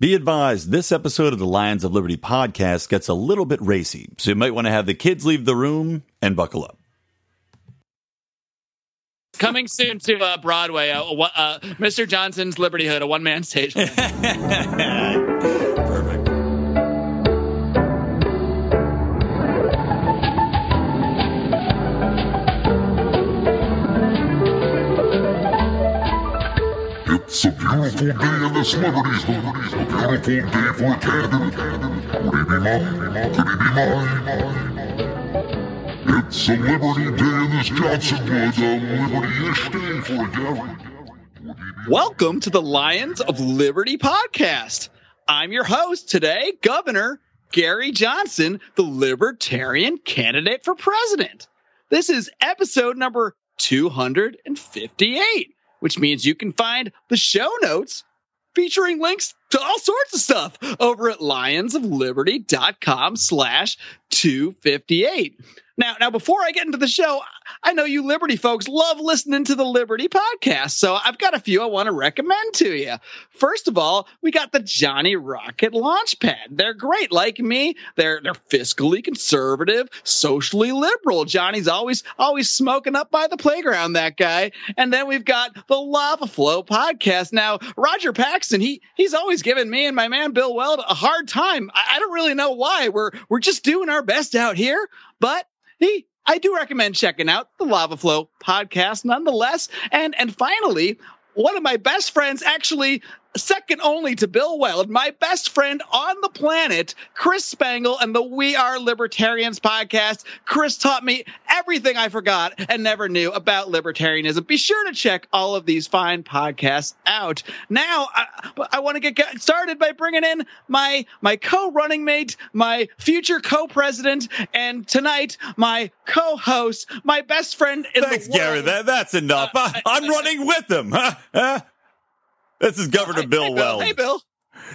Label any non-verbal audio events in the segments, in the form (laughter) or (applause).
Be advised, this episode of the Lions of Liberty podcast gets a little bit racy, so you might want to have the kids leave the room and buckle up. Coming soon to uh, Broadway, uh, uh, Mr. Johnson's Liberty Hood, a one man stage. (laughs) It's a beautiful day in. A beautiful day for a candidate. Could he be mine? Could he be mine? It's a Liberty day in this Johnson Wood. A Liberty-ish day for a Gary. Welcome to the Lions of Liberty podcast. I'm your host today, Governor Gary Johnson, the Libertarian candidate for president. This is episode number 258 which means you can find the show notes featuring links to all sorts of stuff over at lionsofliberty.com slash 258. Now, now, before I get into the show, I know you Liberty folks love listening to the Liberty podcast, so I've got a few I want to recommend to you. First of all, we got the Johnny Rocket Launchpad. They're great, like me. They're they're fiscally conservative, socially liberal. Johnny's always always smoking up by the playground, that guy. And then we've got the Lava Flow podcast. Now, Roger Paxton, he he's always given me and my man Bill Weld a hard time. I, I don't really know why. We're we're just doing our best out here, but he I do recommend checking out the Lava Flow podcast nonetheless. And and finally, one of my best friends actually second only to Bill Weld, my best friend on the planet, Chris Spangle, and the We Are Libertarians podcast. Chris taught me everything I forgot and never knew about libertarianism. Be sure to check all of these fine podcasts out. Now, I, I want to get started by bringing in my my co-running mate, my future co-president, and tonight my co-host, my best friend in Thanks, the world. Thanks, Gary. That, that's enough. Uh, (laughs) I, am running with him. (laughs) This is Governor Bill hey, Weld. Hey, Bill.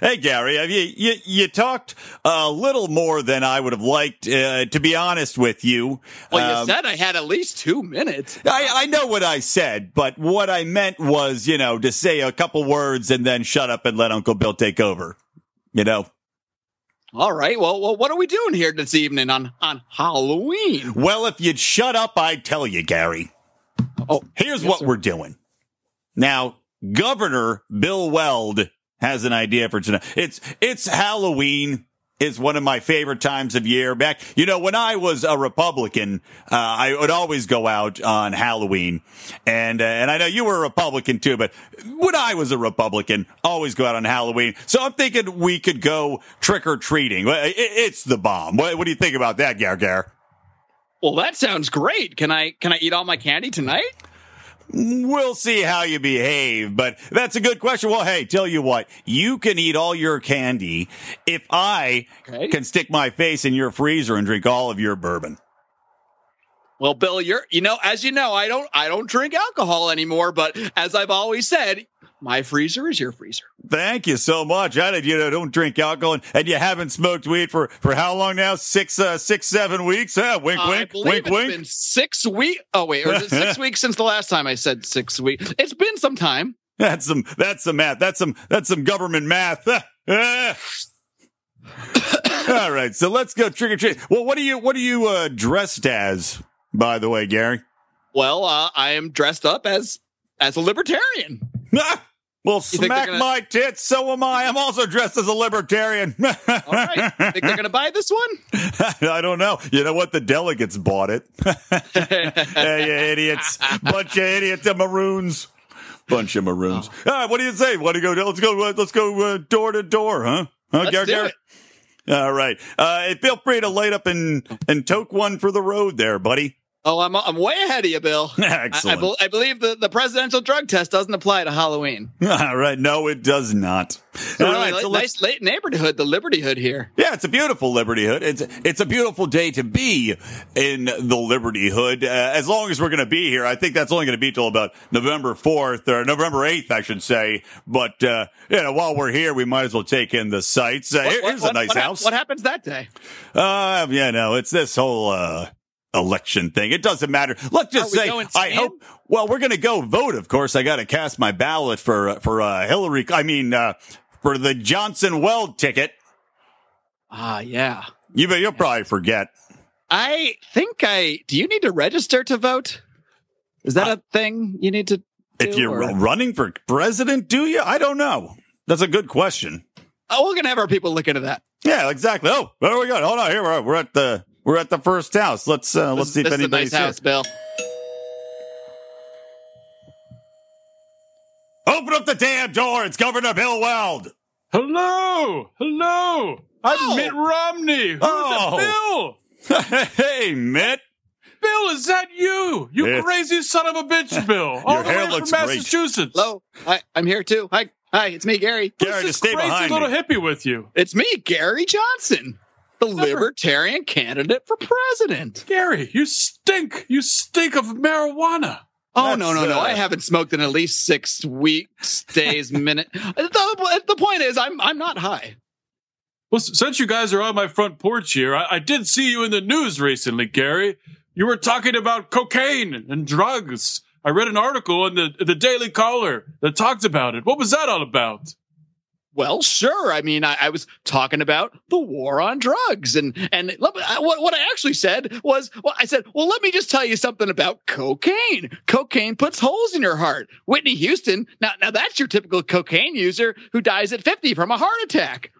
Hey, Gary, have you, you, you talked a little more than I would have liked, uh, to be honest with you. Well, you Um, said I had at least two minutes. I, I know what I said, but what I meant was, you know, to say a couple words and then shut up and let Uncle Bill take over. You know? All right. Well, well, what are we doing here this evening on on Halloween? Well, if you'd shut up, I'd tell you, Gary. Oh, Here's yes, what sir. we're doing. Now, Governor Bill Weld has an idea for tonight. It's it's Halloween. Is one of my favorite times of year. Back, you know, when I was a Republican, uh, I would always go out on Halloween, and uh, and I know you were a Republican too. But when I was a Republican, always go out on Halloween. So I'm thinking we could go trick or treating. It's the bomb. What, what do you think about that, Gar Gar? Well, that sounds great. Can I can I eat all my candy tonight? We'll see how you behave, but that's a good question. Well, hey, tell you what, you can eat all your candy if I Okay. can stick my face in your freezer and drink all of your bourbon. Well, Bill, you're you know, as you know, I don't I don't drink alcohol anymore, but as I've always said, my freezer is your freezer. Thank you so much. I did, you know, don't drink alcohol and, and you haven't smoked weed for, for how long now? Six, uh, six, seven weeks? Huh? Wink, I wink, wink, it's wink. been six weeks. Oh wait, or is it six (laughs) weeks since the last time I said six weeks? It's been some time. That's some, that's some math. That's some, that's some government math. (laughs) All right. So let's go trick or treat. Well, what are you, what are you, uh, dressed as, by the way, Gary? Well, uh, I am dressed up as as a libertarian. (laughs) Well, smack gonna- my tits. So am I. I'm also dressed as a libertarian. (laughs) All right, think they're gonna buy this one? (laughs) I don't know. You know what? The delegates bought it. (laughs) hey, you idiots. Bunch of idiots. The maroons. Bunch of maroons. Oh. All right. What do you say? Want to go? Let's go. Uh, let's go uh, door to door, huh? Huh, Let's Gar- do Gar? it. All right. Uh, feel free to light up and and toke one for the road, there, buddy. Oh, I'm I'm way ahead of you, Bill. (laughs) I, I, Excellent. I believe the, the presidential drug test doesn't apply to Halloween. (laughs) All right. No, it does not. It's a really. So nice late neighborhood, the Liberty Hood here. Yeah, it's a beautiful Liberty Hood. It's it's a beautiful day to be in the Liberty Hood. Uh, as long as we're going to be here, I think that's only going to be till about November fourth or November eighth, I should say. But uh, you know, while we're here, we might as well take in the sights. Uh, What- here's what- a nice what house. what happens that day? Uh, yeah, no, it's this whole uh, election thing. It doesn't matter. Let's just say, I hope. Well, we're going to go vote. Of course, I got to cast my ballot for uh, for uh, Hillary. I mean, uh, for the Johnson Weld ticket. Ah, yeah. You you'll probably forget. I think I. Do you need to register to vote? Is that a thing you need to? If you're or- running for president, do you? I don't know. That's a good question. Oh, we're gonna have our people look into that. Yeah, exactly. Oh, there we go. Hold on, here we're, we're at the we're at the first house. Let's uh, let's This- see if this is a anybody's nice here. house, Bill. Open up the damn door. It's Governor Bill Weld. Hello, hello. I'm Oh. Mitt Romney. Who's Oh. Bill? (laughs) hey, Mitt. Bill, Bill, is that you? You It's- crazy son of a bitch, (laughs) Bill. All Your the hair way looks from great. Massachusetts. Hello, hi, I'm here too. Hi, hi, it's me, Gary. Gary, Who's to this stay crazy behind little me. hippie with you? It's me, Gary Johnson, the Libertarian candidate for president. Gary, you stink. You stink of marijuana. Oh That's, no, no, no! uh, I haven't smoked in at least six weeks, days, (laughs) minute. The, the point is, I'm I'm not high. Well, since you guys are on my front porch here, I, I did see you in the news recently, Gary. You were talking about cocaine and drugs. I read an article in the the Daily Caller that talked about it. What was that all about? Well, sure. I mean, I, I was talking about the war on drugs, and and what what I actually said was, well, I said, well, let me just tell you something about cocaine. Cocaine puts holes in your heart. Whitney Houston. Now, now that's your typical cocaine user who dies at fifty from a heart attack.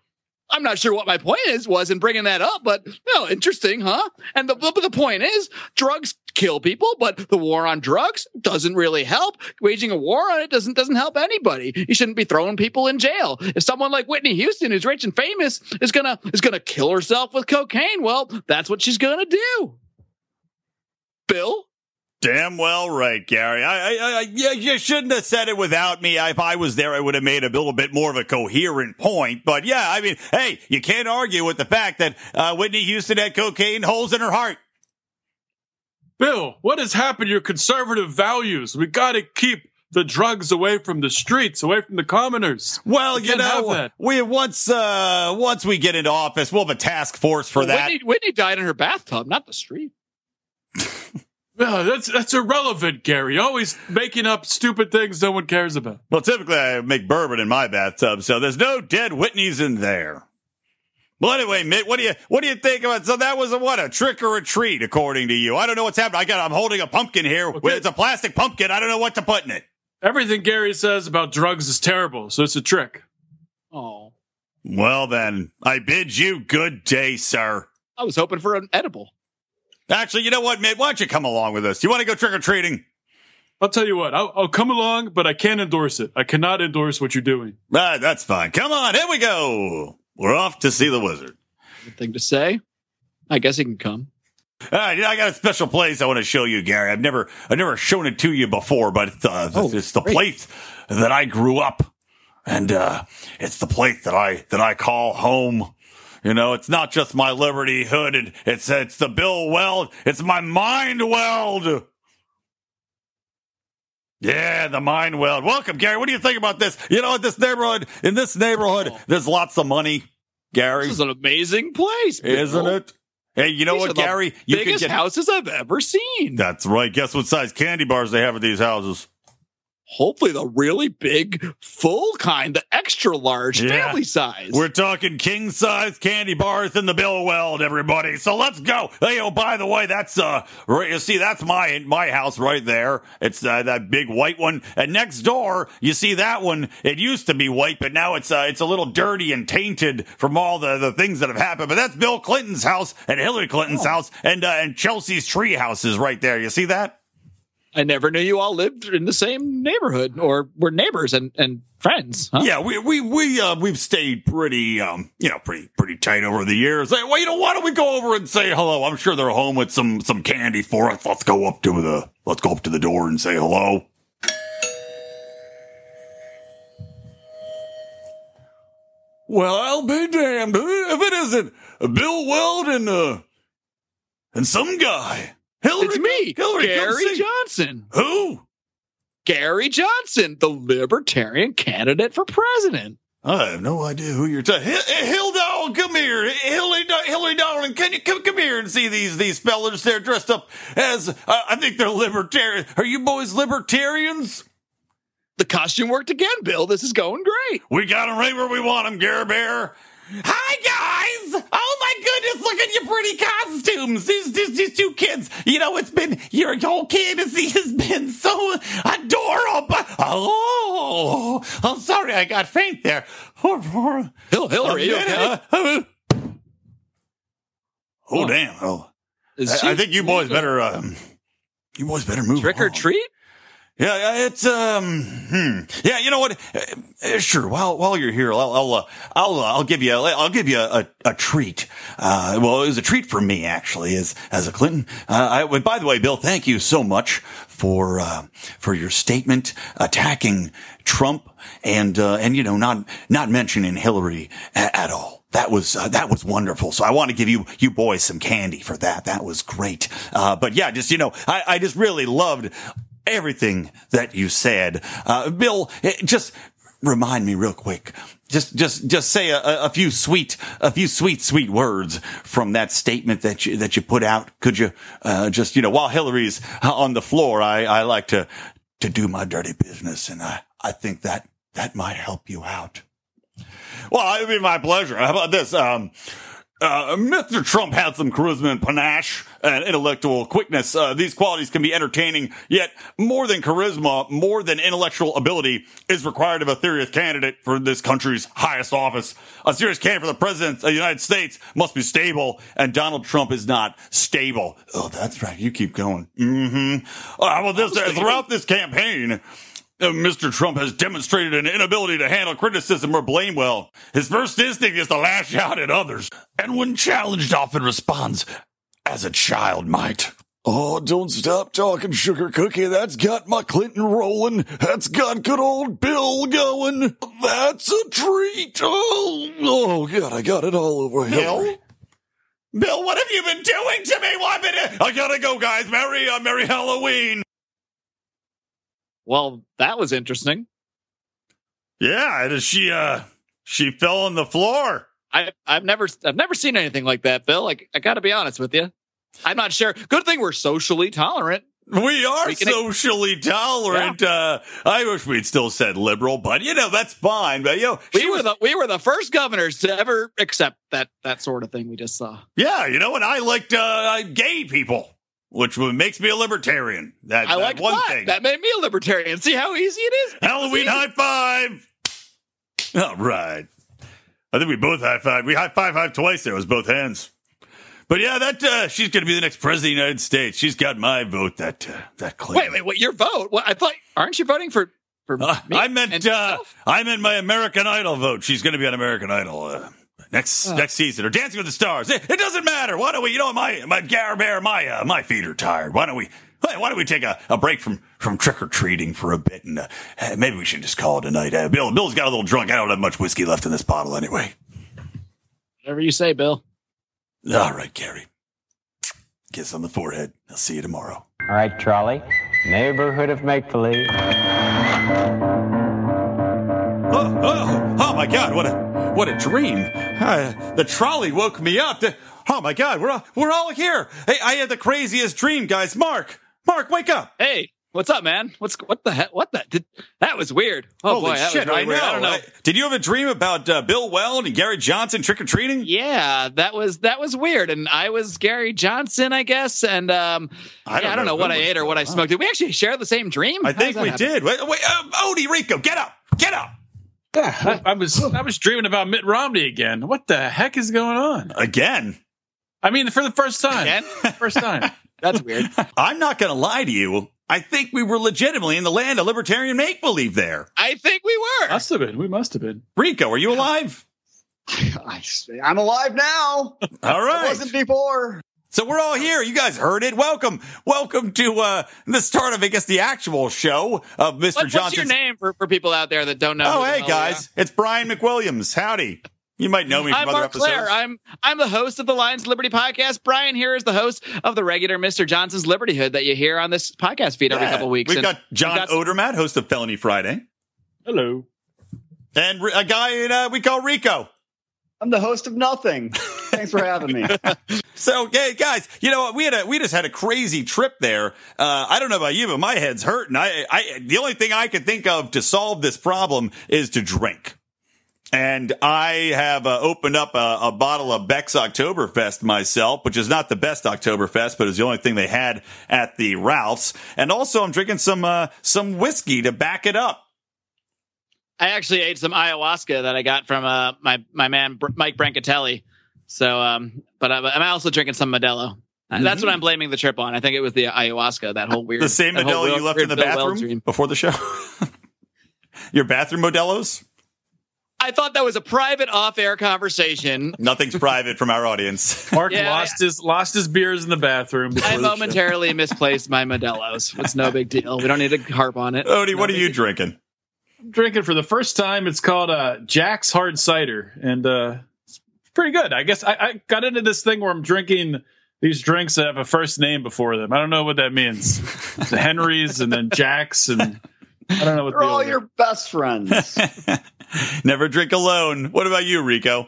I'm not sure what my point is was in bringing that up, but no, interesting, huh? And the the point is, drugs kill people, but the war on drugs doesn't really help. Waging a war on it doesn't doesn't help anybody. You shouldn't be throwing people in jail. If someone like Whitney Houston, who's rich and famous, is gonna is gonna kill herself with cocaine, well, that's what she's gonna do. Bill, Damn well right, Gary. I, I, I, yeah, you shouldn't have said it without me. If I was there, I would have made a little bit more of a coherent point. But yeah, I mean, hey, you can't argue with the fact that uh, Whitney Houston had cocaine holes in her heart. Bill, what has happened to your conservative values? We got to keep the drugs away from the streets, away from the commoners. Well, We you know, we once uh, once we get into office, we'll have a task force for Well, that. Whitney, Whitney died in her bathtub, not the street. (laughs) Yeah, that's that's irrelevant, Gary. Always making up stupid things no one cares about. Well, typically I make bourbon in my bathtub, so there's no dead Whitneys in there. Well, anyway, Mitt, what do you what do you think about? So that was a what a trick or a treat, according to you. I don't know what's happening. I got I'm holding a pumpkin here. Okay. It's a plastic pumpkin. I don't know what to put in it. Everything Gary says about drugs is terrible, so it's a trick. Oh, Well, then I bid you good day, sir. I was hoping for an edible. Actually, you know what, Mitt? Why don't you come along with us? You want to go trick or treating? I'll tell you what, I'll, I'll come along, but I can't endorse it. I cannot endorse what you're doing. Ah, that's fine. Come on, here we go. We're off to see the wizard. Good thing to say. I guess he can come. All right, you know, I got a special place I want to show you, Gary. I've never, I've never shown it to you before, but it's, uh, Oh, it's the great. place that I grew up, and uh, it's the place that I that I call home. You know, it's not just my Liberty hood; it's it's the Bill Weld. It's my mind weld. Yeah, the mind weld. Welcome, Gary. What do you think about this? You know, in this neighborhood, in this neighborhood, Oh. there's lots of money, Gary, This is an amazing place, Bill. isn't it? Hey, you know These what, Gary? You Biggest get houses I've ever seen. that's right. Guess what size candy bars they have at these houses? Hopefully, the really big, full kind, the extra large, Yeah. family size. We're talking king size candy bars in the Bill Weld, everybody. So let's go. Hey, oh, by the way, that's uh, right. You see, that's my my house right there. It's uh, that big white one. And next door, you see that one. It used to be white, but now it's uh, it's a little dirty and tainted from all the the things that have happened. But that's Bill Clinton's house and Hillary Clinton's Oh. house and uh, and Chelsea's tree house is right there. You see that? I never knew you all lived in the same neighborhood or were neighbors and, and friends. Huh? Yeah, we we we uh we've stayed pretty um you know pretty pretty tight over the years. Hey, well, you know, why don't we go over and say hello? I'm sure they're home with some some candy for us. Let's go up to the let's go up to the door and say hello. Well, I'll be damned if it isn't Bill Weld and uh and some guy. Hillary, It's me, Hillary, Gary Johnson. Who? Gary Johnson, the Libertarian candidate for president. I have no idea who you're talking. Hilda, come here, Hillary, Hillary Darling. Can you come come here and see these these fellas? They're dressed up as uh, I think they're libertarian. Are you boys libertarians? the costume worked again, Bill. This is going great. We got him right where we want him, Gare Bear. Hi guys! Oh my goodness, look at your pretty costumes. These, these, these two kids. You know, it's been your whole candidacy (laughs) has been so adorable. Oh, I'm sorry, I got faint there. Hill, Hillary, okay? Oh, damn! Oh, I, I think you boys better. Um, you boys better move. trick or treat. Yeah, it's um, hmm. yeah. You know what? Uh, uh, sure. While while you're here, I'll I'll uh, I'll, uh, I'll give you I'll give you a, a, a treat. Uh, well, it was a treat for me actually, as as a Clinton. Uh, I, by the way, Bill, thank you so much for uh, for your statement attacking Trump and and you know not not mentioning Hillary a- at all. That was uh, that was wonderful. So I want to give you you boys some candy for that. That was great. Uh, but yeah, just you know, I, I just really loved everything that you said. Uh, Bill, eh, just remind me real quick. Just, just, just say a, a few sweet, a few sweet, sweet words from that statement that you, that you put out. Could you, uh, just, you know, while Hillary's on the floor, I, I like to, to do my dirty business. And I, I think that, that might help you out. Well, it'd be my pleasure. How about this? Um, uh, Mr. Trump had some charisma and panache and intellectual quickness. Uh, these qualities can be entertaining, yet more than charisma, more than intellectual ability is required of a serious candidate for this country's highest office. A serious candidate for the president of the United States must be stable, and Donald Trump is not stable. Oh, that's right. You keep going. Mm-hmm. Uh, about this? Uh, throughout this campaign, Mr. Trump has demonstrated an inability to handle criticism or blame well. His first instinct is to lash out at others, and when challenged, often responds as a child might. Oh, don't stop talking, sugar cookie. That's got my Clinton rolling. That's got good old Bill going. That's a treat. Oh, oh God, I got it all over Bill? Bill, what have you been doing to me? I've been, I gotta go, guys. Merry, uh, Merry Halloween. Well, that was interesting. Yeah, and she uh she fell on the floor. I, I've never, I've never seen anything like that, Bill. Like, I got to be honest with you. I'm not sure. Good thing we're socially tolerant. We are We socially tolerant. Uh I wish we'd still said liberal, but you know, that's fine. But you know, We were was, the, we were the first governors to ever accept that, that sort of thing we just saw. yeah, you know, and I liked uh gay people, which makes me a libertarian. That, I that like one that. thing. That made me a libertarian. See how easy it is? Halloween high five. All right. I think we both high five. We high five five twice there. It was both hands. But yeah, that uh, she's going to be the next president of the United States. She's got my vote. That uh, that Clinton. Wait, wait, what? Your vote? What? I thought, aren't you voting for, for Uh, me I meant uh. I meant my American Idol vote. She's going to be on American Idol uh, next Oh. next season or Dancing with the Stars. It, it doesn't matter. Why don't we? You know, my my Gar Bear, my uh, my feet are tired. Why don't we? Why why don't we take a, a break from, from trick or treating for a bit and uh, maybe we should just call it a night. Uh, Bill Bill's got a little drunk. I don't have much whiskey left in this bottle anyway. Whatever you say, Bill. All right, Gary. Kiss on the forehead. I'll see you tomorrow. All right, Trolley. Neighborhood of make believe. Oh, oh, oh my God! What a what a dream! Uh, the trolley woke me up. The- oh my God! We're all, we're all here. Hey, I had the craziest dream, guys. Marc, Marc, wake up! Hey, what's up, man? What's what the heck? What the? Did, that was weird. Oh Holy boy, that shit! was really I know. I don't know. Uh, did you have a dream about uh, Bill Weld and Gary Johnson trick or treating? Yeah, that was that was weird. And I was Gary Johnson, I guess. And um, I yeah, I don't know what I ate or what I smoked. Did we actually share the same dream? I How think we happen? did. Wait, wait uh, Odie Rico, get up! Get up! I, I was I was dreaming about Mitt Romney again. What the heck is going on? Again. I mean, for the first time. Again? (laughs) First time. That's weird. (laughs) I'm not going to lie to you. I think we were legitimately in the land of libertarian make believe there. I think we were. must have been. We must have been. Rico, are you alive? (laughs) I, I'm alive now. All right. I wasn't before. So we're all here. You guys heard it. Welcome. Welcome to uh the start of I guess the actual show of Mr. What- what's your Johnson's name for, for people out there that don't know? Oh, hey guys. It's Brian McWilliams. Howdy. You might know me from I'm other Marc episodes. Clair. I'm I'm the host of the Lions Liberty podcast. Brian here is the host of the regular Mr. Johnson's Liberty Hood that you hear on this podcast feed every Yeah. couple weeks. We've And got John got- Odermatt, host of Felony Friday, Hello. and a guy uh, we call Rico. I'm the host of nothing. Thanks for having me. (laughs) So, hey, guys, you know what? We had a, we just had a crazy trip there. Uh, I don't know about you, but my head's hurting. I, I, the only thing I could think of to solve this problem is to drink. And I have uh, opened up a, a bottle of Beck's Oktoberfest myself, which is not the best Oktoberfest, but it's the only thing they had at the Ralph's. And also, I'm drinking some uh, some whiskey to back it up. I actually ate some ayahuasca that I got from uh, my my man Br- Mike Brancatelli. So, um, but I'm, I'm also drinking some Modelo. And That's what I'm blaming the trip on. I think it was the ayahuasca. That whole weird, The same Modelo you weird- left in the Bill bathroom dream. before the show. (laughs) Your bathroom Modelo's? I thought that was a private off-air conversation. Nothing's (laughs) private from our audience. Marc Yeah, lost his lost his beers in the bathroom. I the momentarily misplaced my Modelo's. It's no big deal. We don't need to harp on it. Odie, what are you deal. drinking? Drinking for the first time. It's called uh, Jack's Hard Cider, and uh, it's pretty good. I guess I, I got into this thing where I'm drinking these drinks that have a first name before them. I don't know what that means. the Henrys and then Jack's, and I don't know what They're the all other- your best friends. (laughs) Never drink alone. What about you, Rico?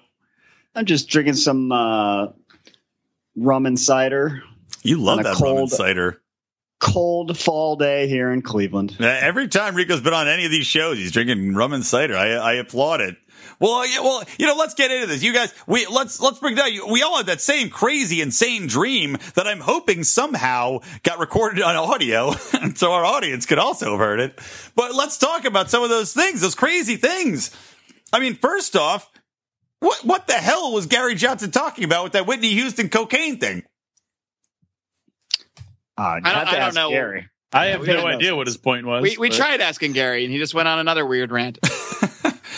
I'm just drinking some uh, rum and cider. You love On a that rum and cider. Cold fall day here in Cleveland. Uh, Every time Rico's been on any of these shows, he's drinking rum and cider. I, I applaud it. Well, yeah, well, you know, let's get into this. You guys, we let's let's break down. We all had that same crazy, insane dream that I'm hoping somehow got recorded on audio, (laughs) so our audience could also have heard it. But let's talk about some of those things, those crazy things. I mean, first off, what what the hell was Gary Johnson talking about with that Whitney Houston cocaine thing? Uh, I don't- I don't know. Gary. I have we no idea what his point was. We we but- tried asking Gary, and he just went on another weird rant. (laughs)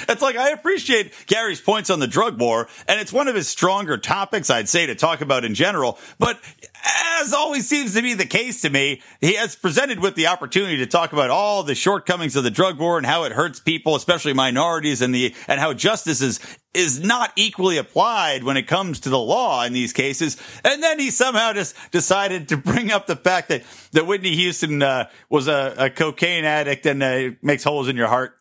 It's like I appreciate Gary's points on the drug war, and it's one of his stronger topics, I'd say, to talk about in general. But as always seems to be the case to me, he has presented with the opportunity to talk about all the shortcomings of the drug war and how it hurts people, especially minorities, and the and how justice is is not equally applied when it comes to the law in these cases. And then he somehow just decided to bring up the fact that that Whitney Houston uh, was a, a cocaine addict and uh, makes holes in your heart.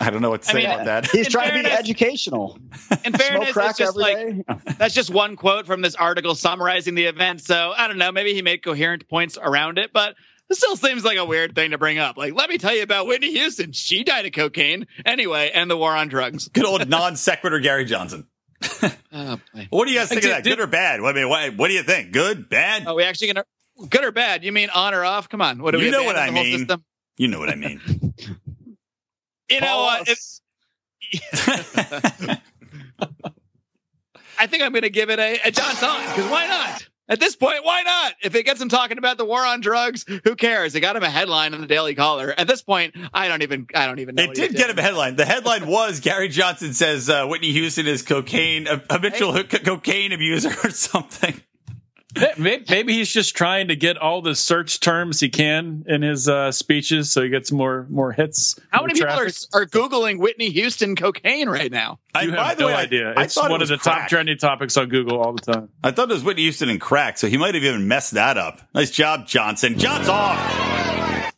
I don't know what to I say mean, about that. He's In trying to be educational. In Smoke fairness, crack it's just every like day. (laughs) that's just one quote from this article summarizing the event. So I don't know. Maybe he made coherent points around it, but it still seems like a weird thing to bring up. Like, let me tell you about Whitney Houston. She died of cocaine anyway, and the war on drugs. Good old non sequitur Gary Johnson. (laughs) Oh. What do you guys think of Did- that? did- Good or bad? I mean, what, what do you think? Good, bad? Are we actually gonna good or bad? You mean on or off? Come on. What do You we know what I mean. system? You know what I mean. (laughs) You know what? If- (laughs) I think I'm going to give it a, a John Thon because why not? At this point, why not? If it gets him talking about the war on drugs, who cares? It got him a headline in the Daily Caller. At this point, I don't even I don't even know. It what he did get him a headline. The headline (laughs) was Gary Johnson says uh, Whitney Houston is cocaine, a habitual co- (laughs) cocaine abuser or something. (laughs) Maybe, maybe he's just trying to get all the search terms he can in his uh, speeches, so he gets more more hits. How more many people are, are googling Whitney Houston cocaine right now? I, You by have the no way, idea. I, it's thought it one of the crack. top trending topics on Google all the time. I thought it was Whitney Houston and crack, so he might have even messed that up. Nice job, Johnson. John's off.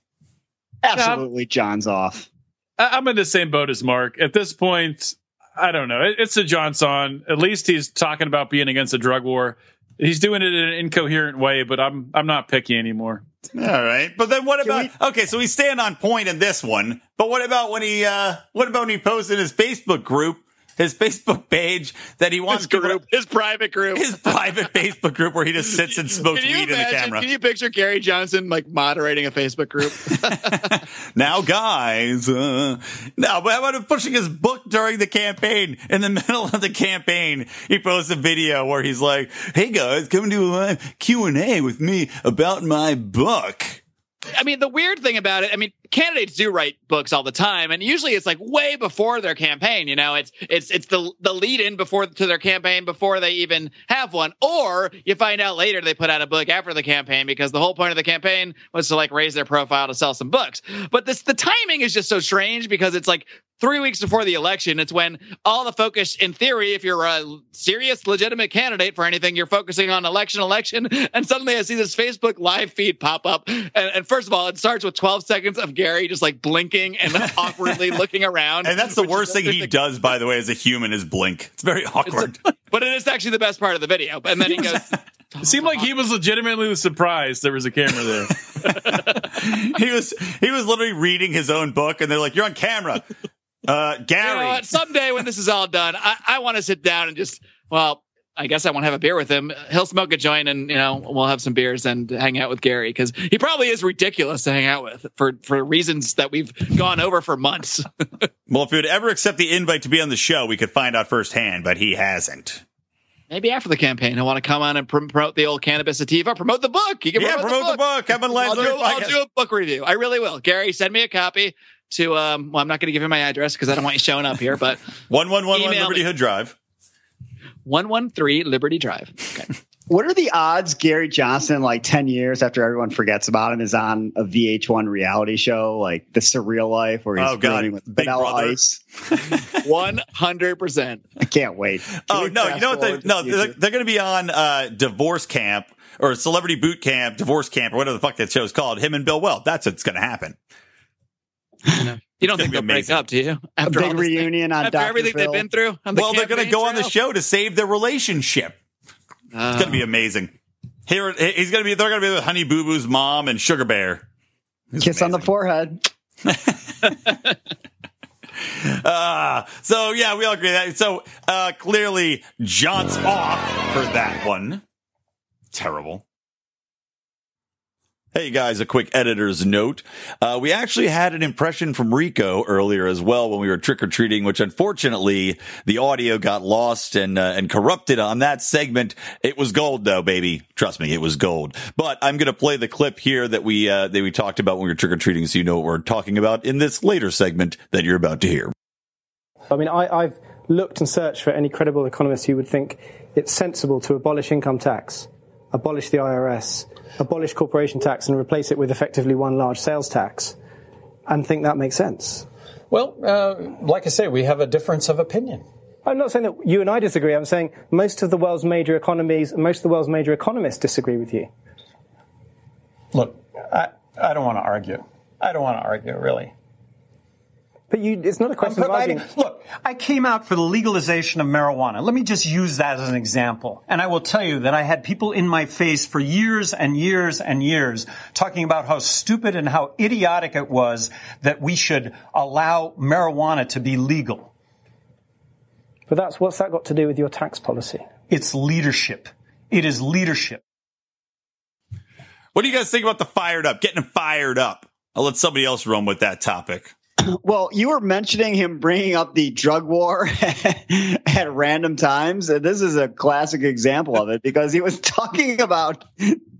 Absolutely, John's off. I- I'm in the same boat as Marc. At this point, I don't know. It's a Johnson. At least he's talking about being against the drug war. He's doing it in an incoherent way, but I'm I'm not picky anymore. All right, but then what Can about? okay, so he's staying on point in this one, but what about when he? uh What about when he posted his Facebook group, his Facebook page that he wants His to group, his private group. his private Facebook group where he just sits and smokes weed in the camera. Can you picture Gary Johnson like moderating a Facebook group? (laughs) (laughs) now, guys, uh, now, but how about him pushing his book during the campaign? In the (laughs) middle of the campaign, he posts a video where he's like, "Hey guys, come do a live Q and A with me about my book." I mean, the weird thing about it, I mean, candidates do write books all the time, and usually it's like way before their campaign. You know, it's it's it's the the lead in before to their campaign before they even have one, or you find out later they put out a book after the campaign because the whole point of the campaign was to like raise their profile to sell some books. But this the timing is just so strange because it's like three weeks before the election. It's when all the focus, in theory, if you're a serious, legitimate candidate for anything, you're focusing on election, election. (laughs) And suddenly I see this Facebook live feed pop up. And, and first of all, it starts with 12 seconds of Gary just like blinking and (laughs) awkwardly looking around. And that's the worst thing he does, by the way, as a human, is blink. It's very awkward. But (laughs) but it is actually the best part of the video. And then he goes, It seemed like he was legitimately surprised there was a camera there. (laughs) he was he was literally reading his own book, and they're like, "You're on camera, uh, you Gary." know what? Someday when this is all done, I, I want to sit down and just, well, I guess I want to have a beer with him. He'll smoke a joint and, you know, we'll have some beers and hang out with Gary because he probably is ridiculous to hang out with for, for reasons that we've gone over for months. (laughs) Well, if he would ever accept the invite to be on the show, we could find out firsthand, but he hasn't. Maybe after the campaign, he'll want to come on and prom- promote the old cannabis sativa, promote the book. You can Yeah, promote the book. Come on, I'll Lions do, I'll do a book review. I really will. Gary, send me a copy to, um, well, I'm not going to give you my address because I don't want you showing up here, but (laughs) One one one one Email Liberty me. Hood Drive. 113 Liberty Drive. Okay. (laughs) What are the odds Gary Johnson, like 10 years after everyone forgets about him, is on a VH1 reality show like The Surreal Life where he's Oh, God. rooming with Big Vanilla Brother. Ice? (laughs) 100%. I can't wait. Can Oh no, you know what? They, no, the they're, they're going to be on uh, divorce camp or celebrity boot camp, divorce camp, or whatever the fuck that show's called. Him and Bill Weld. That's what's going to happen. You don't think they'll be break up, do you? a After all big this thing- reunion on after Dr. everything Phil. they've been through. the well, they're going to campaign go on the show to save their relationship. It's Uh, going to be amazing. Here, he's going to be. They're going to be with Honey Boo Boo's mom and Sugar Bear. It's Kiss on the forehead. (laughs) Uh, so yeah, we all agree that. So uh, clearly, John's off for that one. Terrible. Hey guys, a quick editor's note. Uh, we actually had an impression from Rico earlier as well when we were trick or treating, which unfortunately the audio got lost and uh, and corrupted on that segment. It was gold though, baby. Trust me, it was gold. But I'm to play the clip here that we uh, that we talked about when we were trick or treating, so you know what we're talking about in this later segment that you're about to hear. I mean, I, I've looked and searched for any credible economist who would think it's sensible to abolish income tax, abolish the IRS, abolish corporation tax, and replace it with effectively one large sales tax, and think that makes sense. Well, uh, like I say, we have a difference of opinion. I'm not saying that you and I disagree. I'm saying most of the world's major economies, most of the world's major economists disagree with you. Look, I, I don't want to argue. I don't want to argue, really. But you, it's not a I'm question of providing, arguing. look, I came out for the legalization of marijuana. Let me just use that as an example. And I will tell you that I had people in my face for years and years and years talking about how stupid and how idiotic it was that we should allow marijuana to be legal. But that's what's that got to do with your tax policy? It's leadership. It is leadership. What do you guys think about the fired up? Getting fired up. I'll let somebody else run with that topic. (clears throat) Well, you were mentioning him bringing up the drug war (laughs) at random times. And this is a classic example of it because he was (laughs) talking about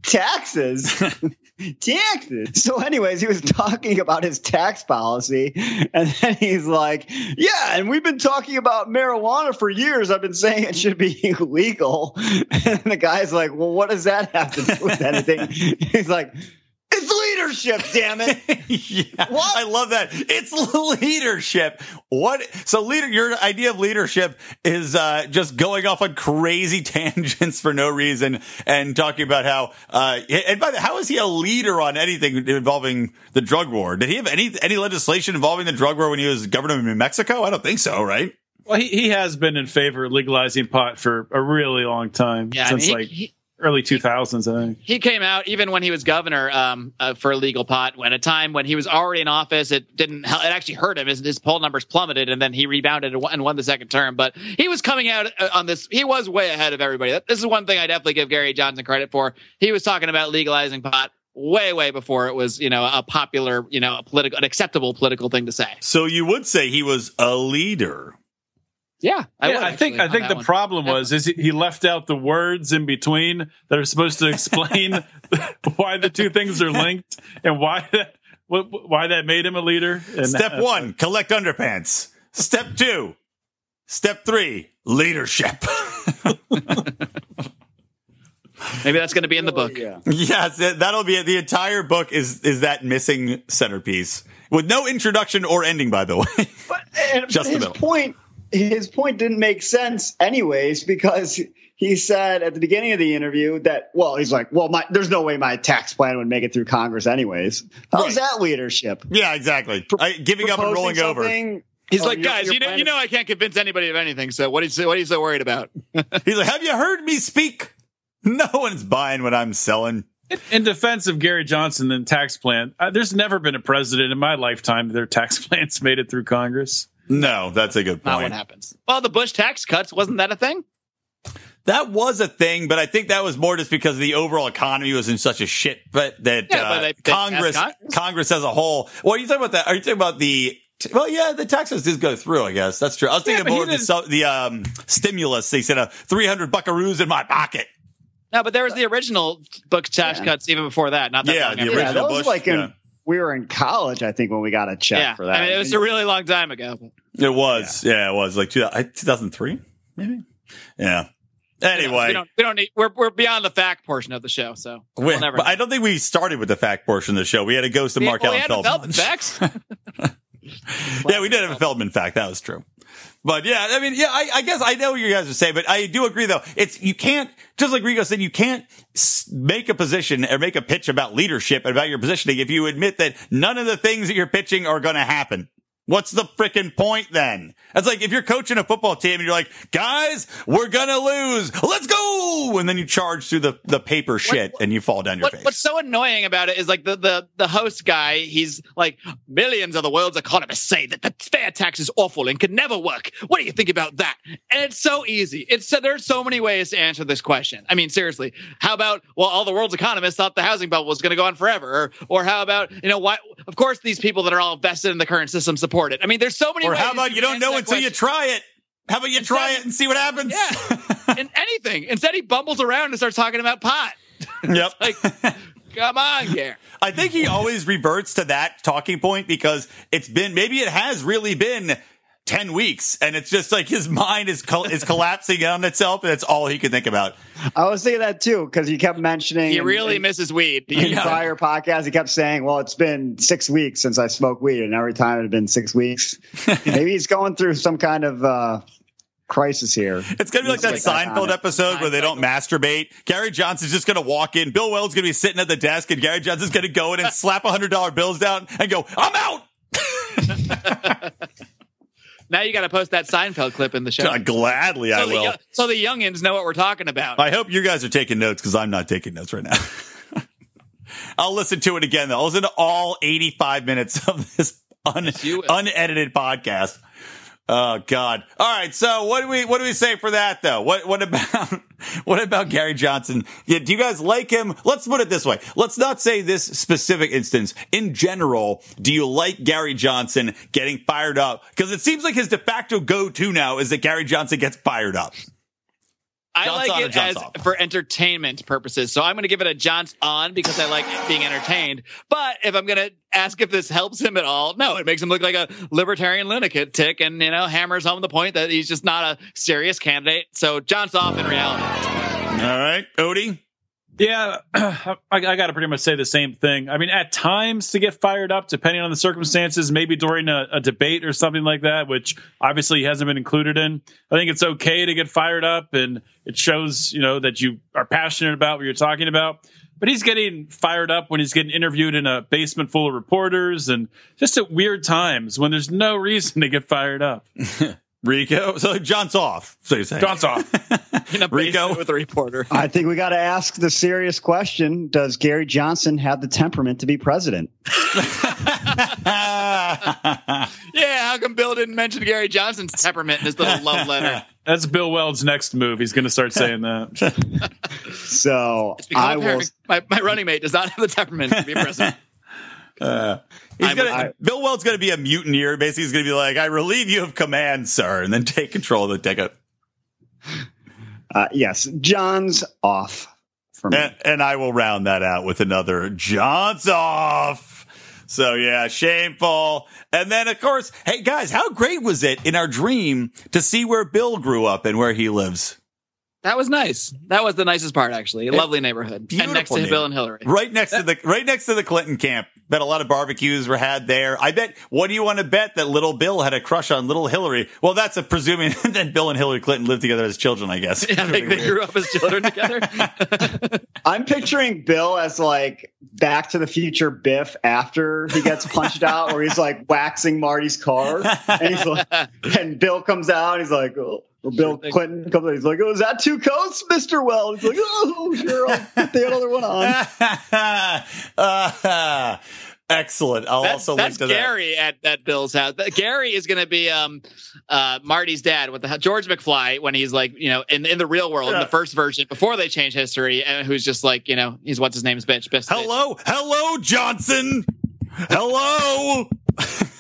taxes. (laughs) taxes. So, anyways, he was talking about his tax policy. And then he's like, Yeah, and we've been talking about marijuana for years. I've been saying it should be illegal. And the guy's like, Well, what does that have to do with anything? He's like, It's leadership, damn it. (laughs) yeah, What? I love that. It's (laughs) leadership. What? So leader, your idea of leadership is uh, just going off on crazy (laughs) tangents for no reason and talking about how. Uh, and by the how is he a leader on anything involving the drug war? Did he have any any legislation involving the drug war when he was governor of New Mexico? I don't think so. Right? Well, he, he has been in favor of legalizing pot for a really long time Yeah, I since mean, he- like he- early 2000s, I think. he came out even when he was governor um, uh, for illegal pot. When a time when he was already in office, it didn't. It actually hurt him. His, his poll numbers plummeted, and then he rebounded and won, and won the second term. But he was coming out uh, on this. He was way ahead of everybody. This is one thing I definitely give Gary Johnson credit for. He was talking about legalizing pot way, way before it was, you know, a popular, you know, a political, an acceptable political thing to say. So you would say he was a leader. Yeah, I, yeah, would I think I think the one. problem was is he- he left out the words in between that are supposed to explain (laughs) why the two things are linked and why that why that made him a leader. And Step uh, one, collect underpants. Step two, step three, leadership. (laughs) Maybe that's going to be in the book. Yeah. Yes, that- that'll be it. The entire book is is that missing centerpiece with no introduction or ending, by the way. But, and, Just but his about. point, his point didn't make sense anyways because he said at the beginning of the interview that well, he's like, well, my there's no way my tax plan would make it through Congress anyways. How's Right. that leadership? yeah, exactly. I, giving up and rolling over. something He's Oh, like, guys, you're know, you know, I can't convince anybody of anything. So what are you, so- what are you so worried about? (laughs) He's like, have you heard me speak? No one's buying what I'm selling. In defense of Gary Johnson and tax plan, uh, there's never been a president in my lifetime that their tax (laughs) plans made it through Congress. No, that's a good point. Not what happens. Well, the Bush tax cuts wasn't that a thing? That was a thing, but I think that was more just because the overall economy was in such a shit. But that Yeah, uh, but they- they Congress, Congress. Congress as a whole. Well, are you talking about that? Are you talking about the? Well, yeah, the taxes did go through. I guess that's true. I was thinking but he more of the, so- the um, stimulus. They said a three hundred buckaroos in my pocket. No, but there was the original Bush tax Yeah. cuts even before that. Not that Yeah, long the after. Yeah, original that was Bush, like in, yeah. We were in college, I think, when we got a check Yeah, for that. I mean, it was a really long time ago. It was, yeah, it was like two thousand three, maybe. Yeah. Anyway, we don't, we don't need. We're we're beyond the fact portion of the show, so we- we'll never. but I don't think we started with the fact portion of the show. We had a ghost of We- Mark well, we Allen had the Feldman. Feldman facts. (laughs) (laughs) yeah, we did have a Feldman fact. That was true. But yeah, I mean, yeah, I, I guess I know what you guys are saying, but I do agree though. It's, you can't, just like Rico said, you can't make a position or make a pitch about leadership and about your positioning if you admit that none of the things that you're pitching are going to happen. What's the freaking point then? It's like if you're coaching a football team and you're like, guys, we're gonna lose. Let's go. And then you charge through the, the paper shit and you fall down your What, face. what's so annoying about it is like the, the the host guy. He's like millions of the world's economists say that the fair tax is awful and can never work. What do you think about that? And it's so easy. It's so there's so many ways to answer this question. I mean, seriously, how about well, all the world's economists thought the housing bubble was going to go on forever, or or how about you know why? Of course, these people that are all vested in the current system support it. I mean, there's so many. or how about you don't know until you try it? How about you try it and see what happens? Yeah, (laughs) in anything. Instead, he bumbles around and starts talking about pot. (laughs) yep. Like, come on, Gary. I think he always reverts to that talking point because it's been maybe it has really been 10 weeks and it's just like his mind is col- is collapsing on itself and it's all he can think about. I was thinking that too because he kept mentioning He really in, misses weed. in Yeah. prior podcasts. He kept saying, "Well, it's been six weeks since I smoked weed," and every time it had been six weeks. (laughs) Maybe he's going through some kind of uh, crisis here. It's going to be like that like Seinfeld that. episode where they don't masturbate. Gary Johnson's just going to walk in. Bill Wells is going to be sitting at the desk and Gary Johnson's going to go in and (laughs) slap a $100 bills down and go, I'm out. (laughs) Now you got to post that Seinfeld clip in the show. (laughs) Gladly, I so, the, will. yo- so the youngins know what we're talking about. I hope you guys are taking notes because I'm not taking notes right now. (laughs) I'll listen to it again though. I'll listen to all 85 minutes of this un- unedited podcast. Oh God! All right, so what do we what do we say for that though? What what about (laughs) what about Gary Johnson? Yeah, do you guys like him? Let's put it this way. Let's not say this specific instance. In general, do you like Gary Johnson getting fired up? Because it seems like his de facto go to now is that Gary Johnson gets fired up. I John's like on it John's as off? for entertainment purposes. So I'm going to give it a John's on because I like being entertained. But if I'm going to ask if this helps him at all, no, it makes him look like a libertarian lunatic tick and, you know, hammers home the point that he's just not a serious candidate. So John's off in reality. All right, Odie. Yeah, (clears throat) I, I got to pretty much say the same thing. I mean, at times to get fired up, depending on the circumstances, maybe during a, a debate or something like that, which obviously hasn't been included in. I think it's okay to get fired up, and it shows you know that you are passionate about what you're talking about. But he's getting fired up when he's getting interviewed in a basement full of reporters, and just at weird times when there's no reason to get fired up. (laughs) Rico. (laughs) So John's off. So you're saying John's off. (laughs) In a Rico? with a reporter. I think we got to ask the serious question: Does Gary Johnson have the temperament to be president? (laughs) Yeah, how come Bill didn't mention Gary Johnson's temperament in his little love letter? That's Bill Weld's next move. He's going to start saying that. So I will. my, my running mate does not have the temperament to be president. Uh, he's gonna, I- Bill Weld's going to be a mutineer. Basically, he's going to be like, "I relieve you of command, sir," and then take control of the ticket. Uh, yes, John's off for me. And, and I will round that out with another John's off. So yeah, shameful. And then of course, hey guys, how great was it in our dream to see where Bill grew up and where he lives? That was nice. That was the nicest part, actually. A lovely neighborhood, and next to Beautiful Bill and Hillary. Right next to the right next to the Clinton camp. Bet a lot of barbecues were had there. I bet. What do you want to bet that little Bill had a crush on little Hillary? Well, that's a presuming (laughs) that Bill and Hillary Clinton lived together as children. I guess. (laughs) Yeah, they, they grew up as children together. (laughs) I'm picturing Bill as like Back to the Future Biff after he gets punched out, where he's like waxing Marty's car, and he's like, and Bill comes out, and he's like, oh, or Bill Clinton comes out, he's like, oh, is that two coats, Mister Weld? He's like, oh, sure, I'll put the other one on. Uh, (laughs) excellent. I'll That's, also that's link to Gary at, at Bill's house. Gary is going to be um, uh, Marty's dad with the George McFly when he's like, you know, in in the real world, in the first version before they change history, and who's just like, you know, he's what's his name's bitch. bitch that. Hello, hello, Johnson. Hello. (laughs)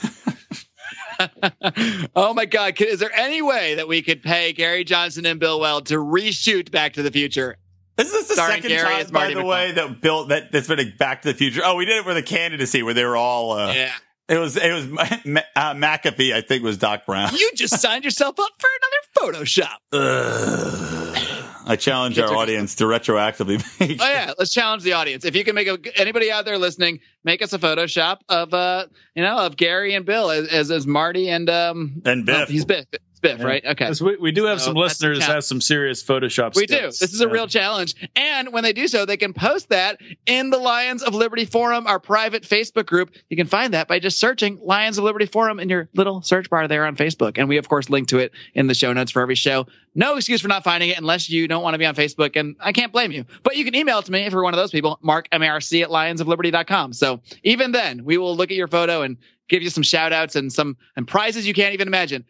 oh my God! Is there any way that we could pay Gary Johnson and Bill Weld to reshoot Back to the Future? This Is this the Starring second Gary time, by the way, that Bill that that's been a Back to the Future? Oh, we did it for the candidacy where they were all. Uh, Yeah, It was it was (laughs) uh, McAfee. I think was Doc Brown. you just signed yourself up for another Photoshop. (laughs) Ugh. I challenge our audience to retroactively (laughs) make. Oh yeah, let's challenge the audience. If you can make a, anybody out there listening, make us a Photoshop of uh, you know, of Gary and Bill as as, as Marty and um, And Biff. oh, he's Biff. Biff, right? Okay. We, we do have So some listeners have some serious Photoshop. We do. This is a Yeah. real challenge. And when they do so, they can post that in the Lions of Liberty Forum, our private Facebook group. You can find that by just searching Lions of Liberty Forum in your little search bar there on Facebook. And we, of course, link to it in the show notes for every show. No excuse for not finding it unless you don't want to be on Facebook. And I can't blame you. But you can email it to me if you're one of those people, mark, M-A-R-C at lionsofliberty.com. So even then, we will look at your photo and give you some shout outs and some and prizes you can't even imagine.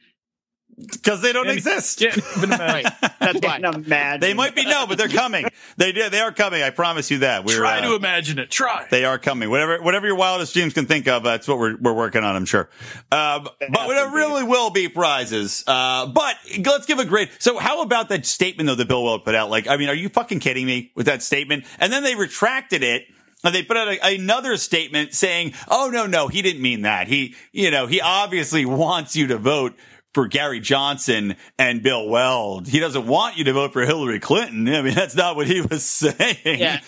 Because they don't And- exist. Yeah, even Right. (laughs) That's why. Can't imagine. They might be no, but they're coming. They do. They are coming. I promise you that. We're, try uh, to imagine it. Try. They are coming. Whatever, whatever your wildest dreams can think of, that's what we're we're working on. I'm sure. Uh, but there really will be prizes. Uh, but let's give a grade. So, how about that statement though that Bill Weld put out? Like, I mean, are you fucking kidding me with that statement? And then they retracted it. And they put out a, another statement saying, "Oh no, no, he didn't mean that. He, you know, he obviously wants you to vote." For Gary Johnson and Bill Weld. He doesn't want you to vote for Hillary Clinton. I mean, that's not what he was (laughs) saying. Yeah.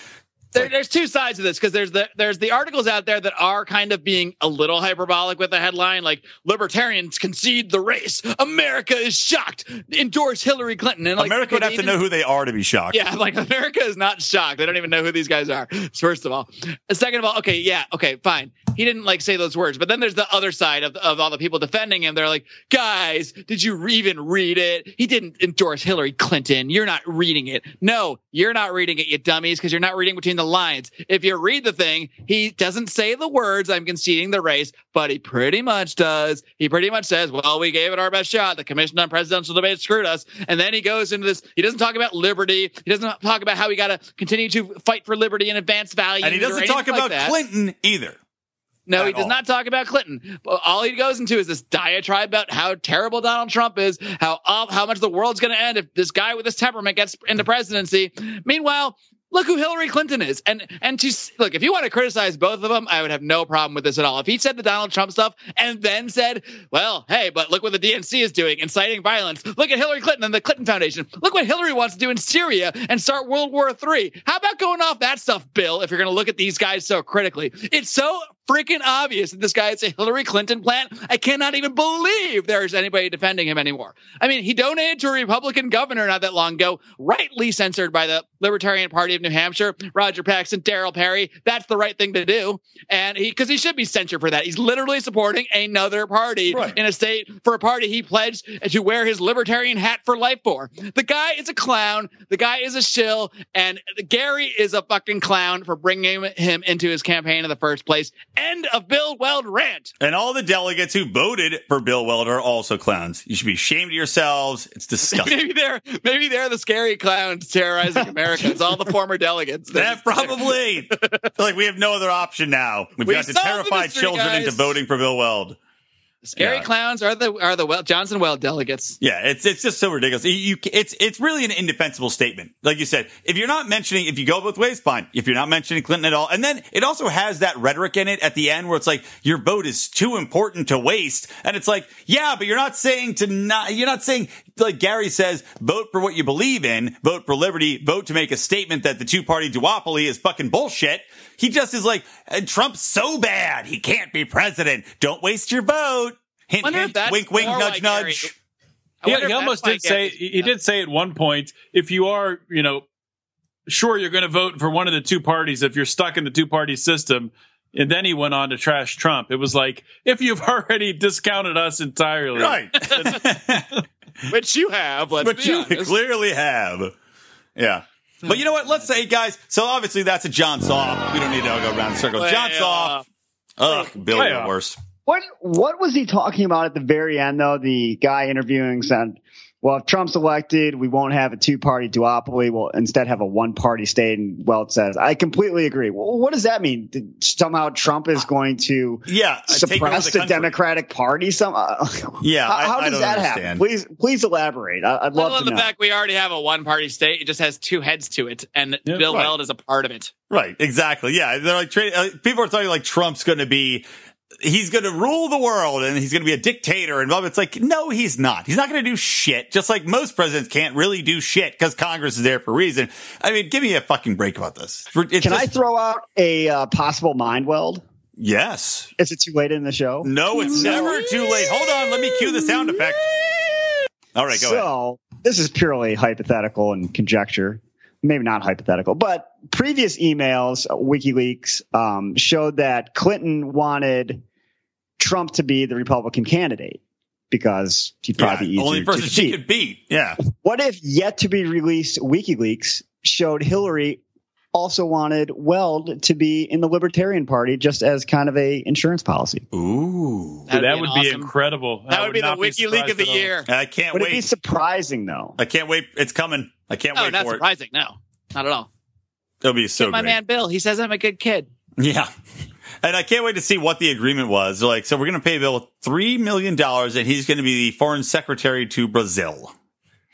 There, there's two sides to this because there's the there's the articles out there that are kind of being a little hyperbolic with the headline, like libertarians concede the race, America is shocked, endorse Hillary Clinton, and like America would have to know who they are to be shocked. yeah, (laughs) like America is not shocked. They don't even know who these guys are. First of all, second of all, okay, yeah, okay, fine. He didn't like say those words, but then there's the other side of of all the people defending him. They're like, guys, did you even read it? He didn't endorse Hillary Clinton. You're not reading it. No, you're not reading it, you dummies, because you're not reading between the lines. If you read the thing, he doesn't say the words, "I'm conceding the race," but he pretty much does. He pretty much says, "Well, we gave it our best shot. The Commission on Presidential Debate screwed us," and then he goes into this. He doesn't talk about liberty. He doesn't talk about how we got to continue to fight for liberty and advance values. And he doesn't talk about that. Clinton either. No, at he does all. not talk about Clinton. But all he goes into is this diatribe about how terrible Donald Trump is, how how much the world's going to end if this guy with this temperament gets into presidency. Meanwhile, look who Hillary Clinton is. And and to look, if you want to criticize both of them, I would have no problem with this at all. If he said the Donald Trump stuff and then said, "Well, hey, but look what the DNC is doing, inciting violence. Look at Hillary Clinton and the Clinton Foundation. Look what Hillary wants to do in Syria and start World War III." How about going off that stuff, Bill? If you're going to look at these guys so critically, it's so freaking obvious that this guy is a Hillary Clinton plant. I cannot even believe there's anybody defending him anymore. I mean, he donated to a Republican governor not that long ago, rightly censored by the Libertarian Party of New Hampshire, Roger Paxton, Darryl Perry. That's the right thing to do. And he, because he should be censured for that. He's literally supporting another party Right. in a state for a party he pledged to wear his libertarian hat for life for. The guy is a clown. The guy is a shill. And Gary is a fucking clown for bringing him into his campaign in the first place. End of Bill Weld rant. And all the delegates who voted for Bill Weld are also clowns. You should be ashamed of yourselves. It's disgusting. Maybe they're maybe they're the scary clowns terrorizing (laughs) America. It's all the former delegates. Yeah, probably. (laughs) Like we have no other option now. We've We got to terrify children guys. into voting for Bill Weld. Scary Yeah. clowns are the are the well Johnson Well delegates. Yeah, it's it's just so ridiculous. You, you it's it's really an indefensible statement. Like you said, if you're not mentioning, if you go both ways, fine. If you're not mentioning Clinton at all, and then it also has that rhetoric in it at the end where it's like your vote is too important to waste, and it's like, yeah, but you're not saying to not. You're not saying like Gary says, vote for what you believe in, vote for liberty, vote to make a statement that the two party duopoly is fucking bullshit. He just is like, "Uh, Trump's so bad, he can't be president. Don't waste your vote. Hint, Wonder hint, that's wink, wink, nudge, why Gary- nudge. I Yeah, he almost did why say Gary- he did say at one point if you are you know sure you're going to vote for one of the two parties if you're stuck in the two party system and then he went on to trash Trump. It was like if you've (laughs) already discounted us entirely, Right. (laughs) which you have. Let's but be you honest. clearly have. Yeah. But you know what? Let's say, guys. So obviously that's a John Soft. We don't need to all go around the circle. John Playoff. Soft. Ugh, Bill, Playoff. The worst. What what was he talking about at the very end though? The guy interviewing said, "Well, if Trump's elected, we won't have a two party duopoly. We'll instead have a one party state." And Weld says, "I completely agree." Well, what does that mean? Did somehow Trump is going to Yeah. uh, take suppress the, country. Democratic Party? Some uh, Yeah, How, how I does don't that understand. happen? Please please elaborate. I, I'd Let love alone to the know. fact we already have a one party state. It just has two heads to it, and Yeah, Bill right. Weld is a part of it. Right. Exactly. Yeah. They're like, uh, people are talking like Trump's going to be, he's going to rule the world and he's going to be a dictator and blah, blah. It's like, no, he's not. He's not going to do shit. Just like most presidents can't really do shit because Congress is there for a reason. I mean, give me a fucking break about this. It's Can I throw out a uh, possible mind weld? Yes. Is it too late in the show? No, it's never too late. Hold on. Let me cue the sound effect. All right. Go ahead. so this is purely hypothetical and conjecture. Maybe not hypothetical, but previous emails, uh, WikiLeaks, um, showed that Clinton wanted Trump to be the Republican candidate because he'd probably be easier only to person she defeat. could beat. Yeah. What if yet to be released WikiLeaks showed Hillary also wanted Weld to be in the Libertarian Party just as kind of a insurance policy? Ooh. That'd that be would an be incredible. That would be the not Wiki Leak of the year. I can't Would it be surprising though? I can't wait. It's coming. I can't Oh, wait not for it. surprising. No, not at all. It'll be so My great. man Bill, he says I'm a good kid. Yeah. And I can't wait to see what the agreement was. Like, so we're going to pay Bill $3 million and he's going to be the foreign secretary to Brazil.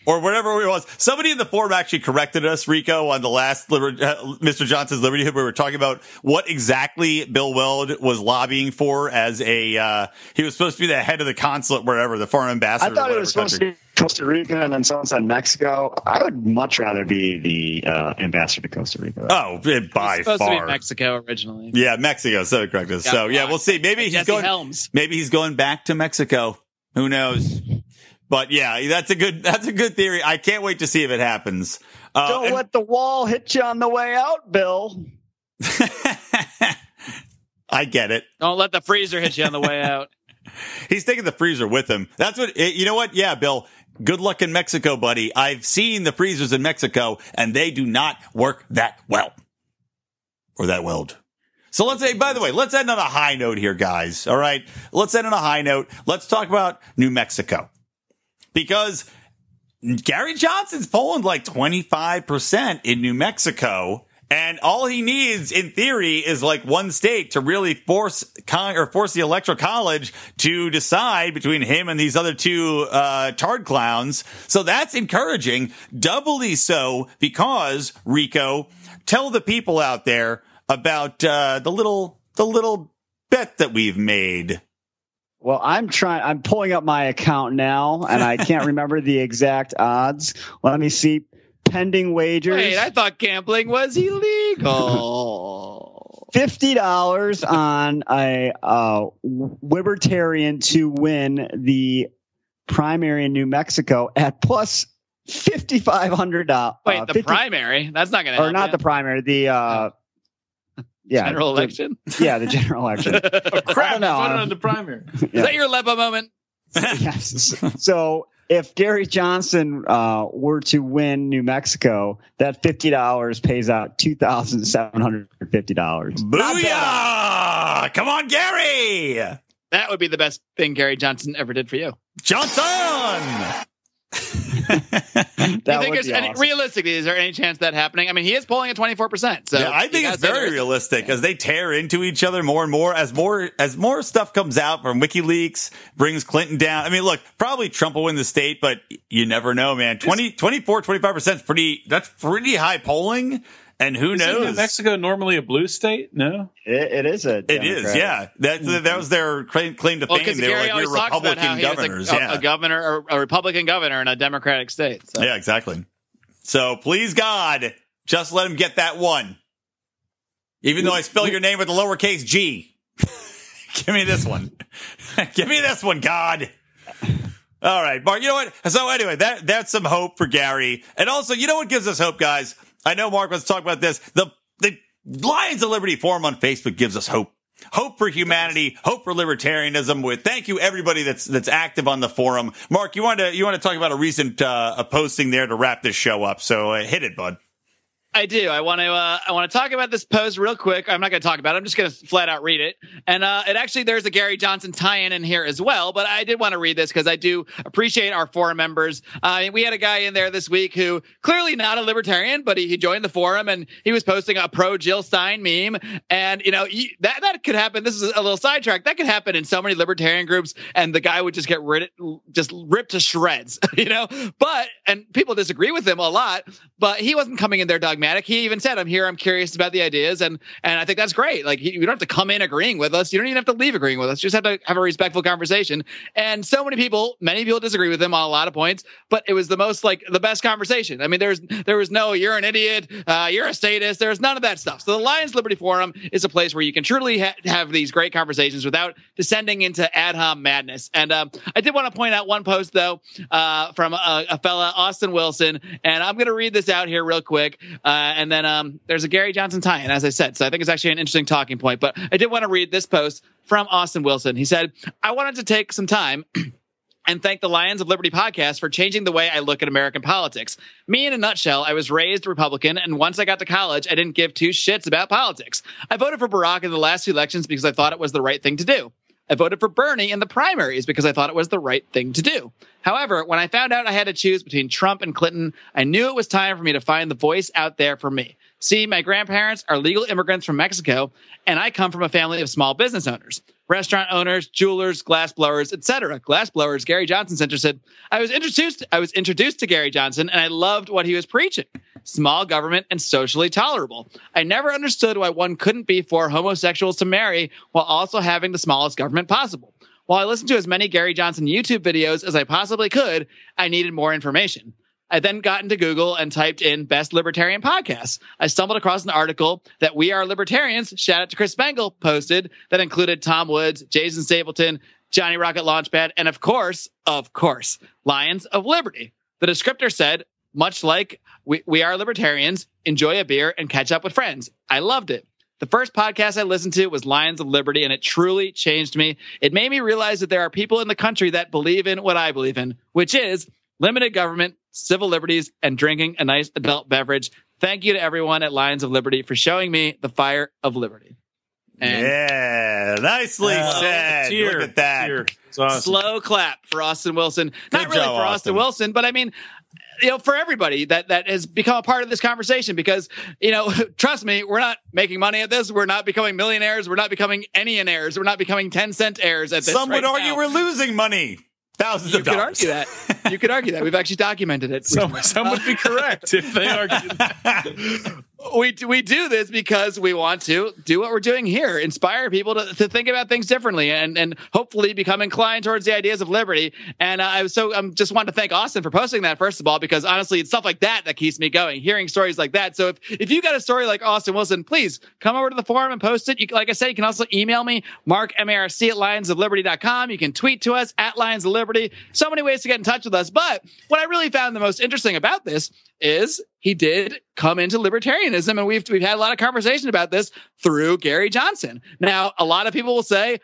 Or whatever it was. Somebody in the forum actually corrected us, Rico, on the last Liber- uh, Mr. Johnson's Libertyhood. We were talking about what exactly Bill Weld was lobbying for as a, uh, he was supposed to be the head of the consulate, wherever, the foreign ambassador. I thought it was whatever supposed country. to be Costa Rica, and then someone said Mexico. I would much rather be the uh, ambassador to Costa Rica. Oh, by It's supposed far. to be Mexico originally. Yeah, Mexico. So correct. us. So yeah, we'll see. Maybe he's Jesse going. Helms. Maybe he's going back to Mexico. Who knows? But yeah, that's a good. That's a good theory. I can't wait to see if it happens. Uh, Don't and- let the wall hit you on the way out, Bill. (laughs) I get it. Don't let the freezer hit you on the way (laughs) out. He's taking the freezer with him. That's what. eh, You know what? Yeah, Bill. Good luck in Mexico, buddy. I've seen the freezers in Mexico, and they do not work that well, or that weld. So let's say, by the way, let's end on a high note here, guys. All right. Let's end on a high note. Let's talk about New Mexico because Gary Johnson's polling like 25% in New Mexico. And all he needs in theory is like one state to really force con- or force the electoral college to decide between him and these other two, uh, tard clowns. So that's encouraging. Doubly so because Rico, tell the people out there about, uh, the little, the little bet that we've made. Well, I'm trying. I'm pulling up my account now, and I can't (laughs) remember the exact odds. Let me see. Pending wagers. Wait, I thought gambling was illegal. (laughs) fifty dollars on a uh, libertarian to win the primary in New Mexico at plus fifty five hundred dollars. Wait, the primary? That's not going to or not the primary, the uh, yeah, general the- election. (laughs) yeah, the general election. (laughs) Crap, I don't know. voted on the primary. (laughs) Is that your Aleppo moment? yes. So if Gary Johnson uh, were to win New Mexico, that fifty dollars pays out two thousand seven hundred fifty dollars. Booyah! Come on, Gary! That would be the best thing Gary Johnson ever did for you. Johnson! That you think would be any, awesome. realistically, is there any chance that happening? I mean, he is polling at 24%. So yeah, I think it's very there is- realistic as they tear into each other more and more as more as more stuff comes out from WikiLeaks brings Clinton down. I mean, look, probably Trump will win the state, but you never know, man. 20, 24, 25% is pretty that's pretty high polling and who Isn't New knows? Mexico normally a blue state? No. It, it is a. It is, yeah. That that was their claim, claim to fame. because They were like, we always were talks about how Republican he governors. a, yeah. a governor, a, a Republican governor in a Democratic state. So. Yeah, exactly. So please God, just let him get that one. Even though I spell your name with a lowercase g. (laughs) Give me this one. (laughs) Give me this one, God. All right, Mark. You know what? So anyway, that that's some hope for Gary. And also, you know what gives us hope, guys? I know Mark to talk about this. The the Lions of Liberty forum on Facebook gives us hope. Hope for humanity, hope for libertarianism. With thank you everybody that's that's active on the forum. Mark, you want to you want to talk about a recent uh, a posting there to wrap this show up. So uh, hit it, bud. I do. I want to. Uh, I want to talk about this post real quick. I'm not going to talk about it. I'm just going to flat out read it. And uh, it actually there's a Gary Johnson tie-in in here as well. But I did want to read this because I do appreciate our forum members. Uh, we had a guy in there this week who clearly not a libertarian, but he, he joined the forum and he was posting a pro Jill Stein meme. And you know that that could happen. This is a little sidetrack. That could happen in so many libertarian groups, and the guy would just get rid, just ripped to shreds. (laughs) You know. But and people disagree with him a lot. But he wasn't coming in there dogmatic. He even said, "I'm here. I'm curious about the ideas," and and I think that's great. Like you don't have to come in agreeing with us. You don't even have to leave agreeing with us. You just have to have a respectful conversation. And so many people, many people disagree with him on a lot of points, but it was the most like the best conversation. I mean, there's there was no "you're an idiot," uh, "you're a statist." There's none of that stuff. So the Lions Liberty Forum is a place where you can truly ha- have these great conversations without descending into ad hom madness. And um, I did want to point out one post though uh, from a, a fella Austin Wilson, and I'm going to read this out here real quick. Uh, and then um, there's a Gary Johnson tie-in, as I said. So I think it's actually an interesting talking point. But I did want to read this post from Austin Wilson. He said, "I wanted to take some time." (clears throat) and thank the Lions of Liberty podcast for changing the way I look at American politics. Me, in a nutshell, I was raised Republican, and once I got to college, I didn't give two shits about politics. I voted for Barack in the last two elections because I thought it was the right thing to do. I voted for Bernie in the primaries because I thought it was the right thing to do. However, when I found out I had to choose between Trump and Clinton, I knew it was time for me to find the voice out there for me. See, my grandparents are legal immigrants from Mexico, and I come from a family of small business owners, restaurant owners, jewelers, glass blowers, etc. Glass blowers. Gary Johnson Center said, "I was introduced. I was introduced to Gary Johnson, and I loved what he was preaching: small government and socially tolerable. I never understood why one couldn't be for homosexuals to marry while also having the smallest government possible." While I listened to as many Gary Johnson YouTube videos as I possibly could, I needed more information. I then got into Google and typed in best libertarian podcasts. I stumbled across an article that We Are Libertarians, shout out to Chris Spangle, posted that included Tom Woods, Jason Stapleton, Johnny Rocket Launchpad, and of course, of course, Lions of Liberty. The descriptor said, much like we, we Are Libertarians, enjoy a beer and catch up with friends. I loved it. The first podcast I listened to was Lions of Liberty, and it truly changed me. It made me realize that there are people in the country that believe in what I believe in, which is limited government, civil liberties, and drinking a nice adult beverage. Thank you to everyone at Lions of Liberty for showing me the fire of liberty. And yeah, nicely Uh, said. Cheer, Look at that. awesome. slow clap for Austin Wilson. Not really job, for Austin. Austin Wilson, but I mean, you know, for everybody that that has become a part of this conversation because, you know, (laughs) trust me, we're not making money at this. We're not becoming millionaires. We're not becoming any heirs. We're not becoming 10 cent heirs at this. Some would argue now. we're losing money. Thousands You of dollars. You could argue that. You could argue that. We've actually documented it. (laughs) Some, some would be correct if they (laughs) argued. We do, we do this because we want to do what we're doing here, inspire people to, to think about things differently, and and hopefully become inclined towards the ideas of liberty. And uh, I so I'm just wanted to thank Austin for posting that first of all, because honestly, it's stuff like that that keeps me going. Hearing stories like that. So if if you got a story like Austin Wilson, please come over to the forum and post it. You, like I said, you can also email me mark marc at lionsofliberty.com. You can tweet to us at Lions of Liberty. So many ways to get in touch with us. But what I really found the most interesting about this is he did come into libertarianism, and we've we've had a lot of conversation about this through Gary Johnson. Now, a lot of people will say,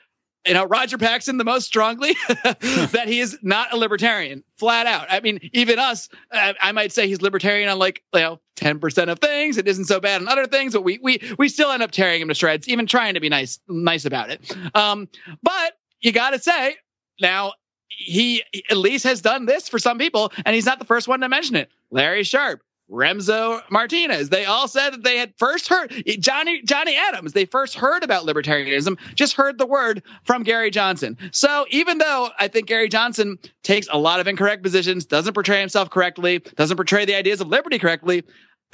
you know, Roger Paxton the most strongly (laughs) that he is not a libertarian, flat out. I mean, even us, uh, I might say he's libertarian on like you know ten percent of things. It isn't so bad on other things, but we we we still end up tearing him to shreds, even trying to be nice nice about it. Um, but you got to say now he at least has done this for some people, and he's not the first one to mention it. Larry Sharpe, Remso Martinez. They all said that they had first heard Johnny Johnny Adams. They first heard about libertarianism, just heard the word from Gary Johnson. So even though I think Gary Johnson takes a lot of incorrect positions, doesn't portray himself correctly, doesn't portray the ideas of liberty correctly,